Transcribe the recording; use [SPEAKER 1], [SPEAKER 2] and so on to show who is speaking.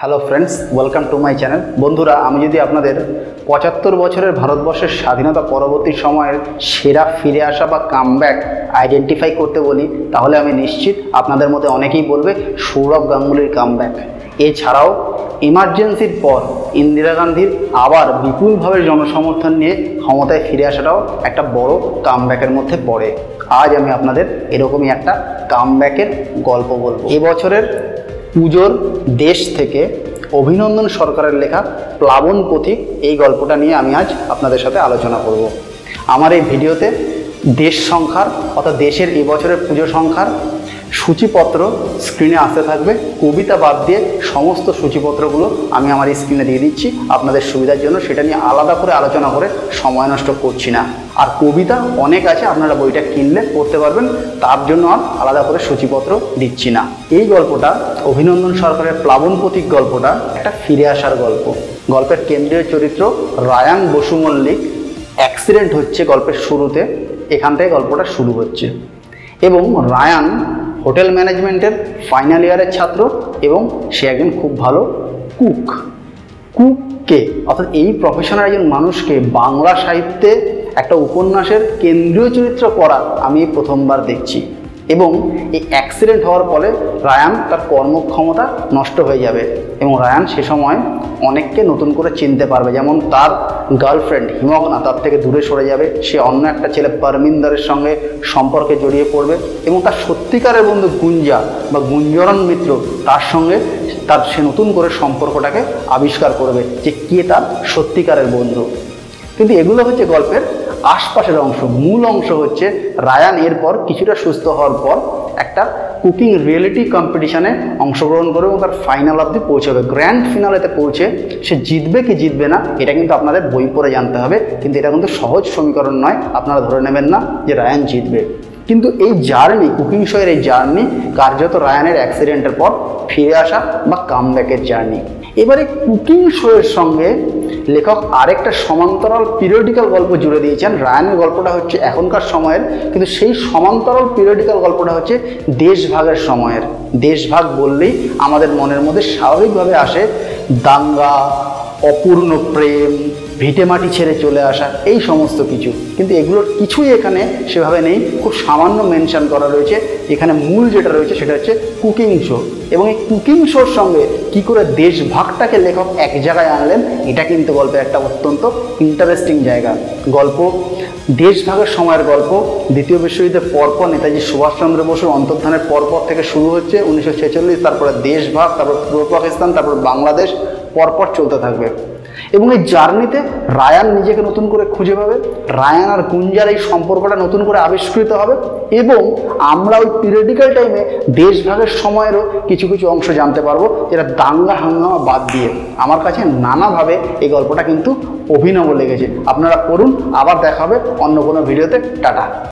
[SPEAKER 1] Hello friends welcome to my channel বন্ধুরা, আমি যদি আপনাদের পঁচাত্তর বছরের ভারতবর্ষের স্বাধীনতা পরবর্তী সময়ের সেরা ফিরে আসা বা কামব্যাক আইডেন্টিফাই করতে বলি, তাহলে আমি নিশ্চিত আপনাদের মধ্যে অনেকেই বলবে সৌরভ গাঙ্গুলির কামব্যাক এছাড়াও ইমার্জেন্সির পর ইন্দিরা গান্ধীর আবার বিপুলভাবে জনসমর্থন নিয়ে ক্ষমতায় ফিরে আসাটাও একটা বড় কামব্যাকের মধ্যে পড়ে। আজ আমি আপনাদের এরকমই একটা কামব্যাকের গল্প বলব। এবছরের পুজোর দেশ থেকে অভিনন্দন সরকারের লেখা প্লাবন পথিক এই গল্পটা নিয়ে আমি আজ আপনাদের সাথে আলোচনা করব। আমার এই ভিডিওতে দেশ সংখ্যার অর্থাৎ দেশের এবছরের পুজো সংখ্যার সূচিপত্র স্ক্রিনে আসতে থাকবে। কবিতা বাদ দিয়ে সমস্ত সূচিপত্রগুলো আমি আমার স্ক্রিনে দিয়ে দিচ্ছি। আপনাদের সুবিধার জন্য সেটা নিয়ে আলাদা করে আলোচনা করে সময় নষ্ট করছি না। আর কবিতা অনেক আছে, আপনারা বইটা কিনলে পড়তে পারবেন। তার জন্য আর আলাদা করে সূচিপত্র দিচ্ছি না। এই গল্পটা অভিনন্দন সরকারের প্লাবন প্রতীক গল্পটা একটা ফিরে আসার গল্প। গল্পের কেন্দ্রীয় চরিত্র রায়ান বসু মল্লিক অ্যাক্সিডেন্ট হচ্ছে গল্পের শুরুতে। এখান থেকে গল্পটা শুরু হচ্ছে। এবং রায়ান হোটেল ম্যানেজমেন্টের ফাইনাল ইয়ারের ছাত্র এবং সে একজন খুব ভালো কুক। কুককে, অর্থাৎ এই প্রফেশনের একজন মানুষকে বাংলা সাহিত্যে একটা উপন্যাসের কেন্দ্রীয় চরিত্র করা আমি প্রথমবার দেখছি। এবং এই অ্যাক্সিডেন্ট হওয়ার ফলে রায়ান তার কর্মক্ষমতা নষ্ট হয়ে যাবে এবং রায়ান সে সময় অনেককে নতুন করে চিনতে পারবে। যেমন তার গার্লফ্রেন্ড হিমগ্না তার থেকে দূরে সরে যাবে। সে অন্য একটা ছেলে পারমিন্দারের সঙ্গে সম্পর্কে জড়িয়ে পড়বে এবং তার সত্যিকারের বন্ধু গুঞ্জা বা গুঞ্জরণ মিত্র তার সঙ্গে তার সে নতুন করে সম্পর্কটাকে আবিষ্কার করবে যে কে তার সত্যিকারের বন্ধু। কিন্তু এগুলো হচ্ছে গল্পের আশপাশের অংশ, মূল অংশ হচ্ছে রায়ান। এরপর কিছুটা সুস্থ হওয়ার পর একটা কুকিং রিয়েলিটি কম্পিটিশানে অংশগ্রহণ করবে এবং তার ফাইনাল অবধি পৌঁছবে। গ্র্যান্ড ফিনালেতে পৌঁছে সে জিতবে কি জিতবে না, এটা কিন্তু আপনাদের বই পড়ে জানতে হবে। কিন্তু এটা কিন্তু সহজ সমীকরণ নয়, আপনারা ধরে নেবেন না যে রায়ান জিতবে। কিন্তু এই জার্নি কুকিং শোয়ের এই জার্নি কার্যত রায়ানের অ্যাক্সিডেন্টের পর ফিরে আসা বা কামব্যাকের জার্নি এবারে কুকিং শোয়ের সঙ্গে লেখক আরেকটা সমান্তরাল পিরিয়ডিক্যাল গল্প জুড়ে দিয়েছেন। রায়ানের গল্পটা হচ্ছে এখনকার সময়ের, কিন্তু সেই সমান্তরাল পিরিয়ডিক্যাল গল্পটা হচ্ছে দেশভাগের সময়ের। দেশভাগ বললেই আমাদের মনের মধ্যে স্বাভাবিকভাবে আসে দাঙ্গা অপূর্ণ প্রেম ভিটেমাটি ছেড়ে চলে আসা, এই সমস্ত কিছু। কিন্তু এগুলোর কিছুই এখানে সেভাবে নেই। খুব সামান্য মেনশন করা রয়েছে। এখানে মূল যেটা রয়েছে সেটা হচ্ছে কুকিং শো এবং এই কুকিং শোর সঙ্গে কি করে দেশভাগটাকে লেখক এক জায়গায় আনলেন, এটা কিন্তু গল্পের একটা অত্যন্ত ইন্টারেস্টিং জায়গা। গল্প, দেশভাগের সময়ের গল্প। দ্বিতীয় বিশ্বযুদ্ধের পরপর নেতাজি সুভাষচন্দ্র বসুর অন্তর্ধানের পরপর থেকে শুরু হচ্ছে উনিশশো ছেচল্লিশ, তারপরে দেশভাগ, তারপর পূর্ব পাকিস্তান, তারপর বাংলাদেশ। পরপর চলতে থাকবে। এবং এই জার্নিতে রায়ান নিজেকে নতুন করে খুঁজে পাবে। রায়ান আর গুঞ্জার এই সম্পর্কটা নতুন করে আবিষ্কৃত হবে। এবং আমরা ওই পিরিয়ডিক্যাল টাইমে দেশভাগের সময়েরও কিছু কিছু অংশ জানতে পারব, যেটা দাঙ্গা হাঙ্গামা বাদ দিয়ে। আমার কাছে নানাভাবে এই গল্পটা কিন্তু অভিনব লেগেছে। আপনারা পড়ুন, আবার দেখা হবে অন্য কোনো ভিডিওতে টাটা।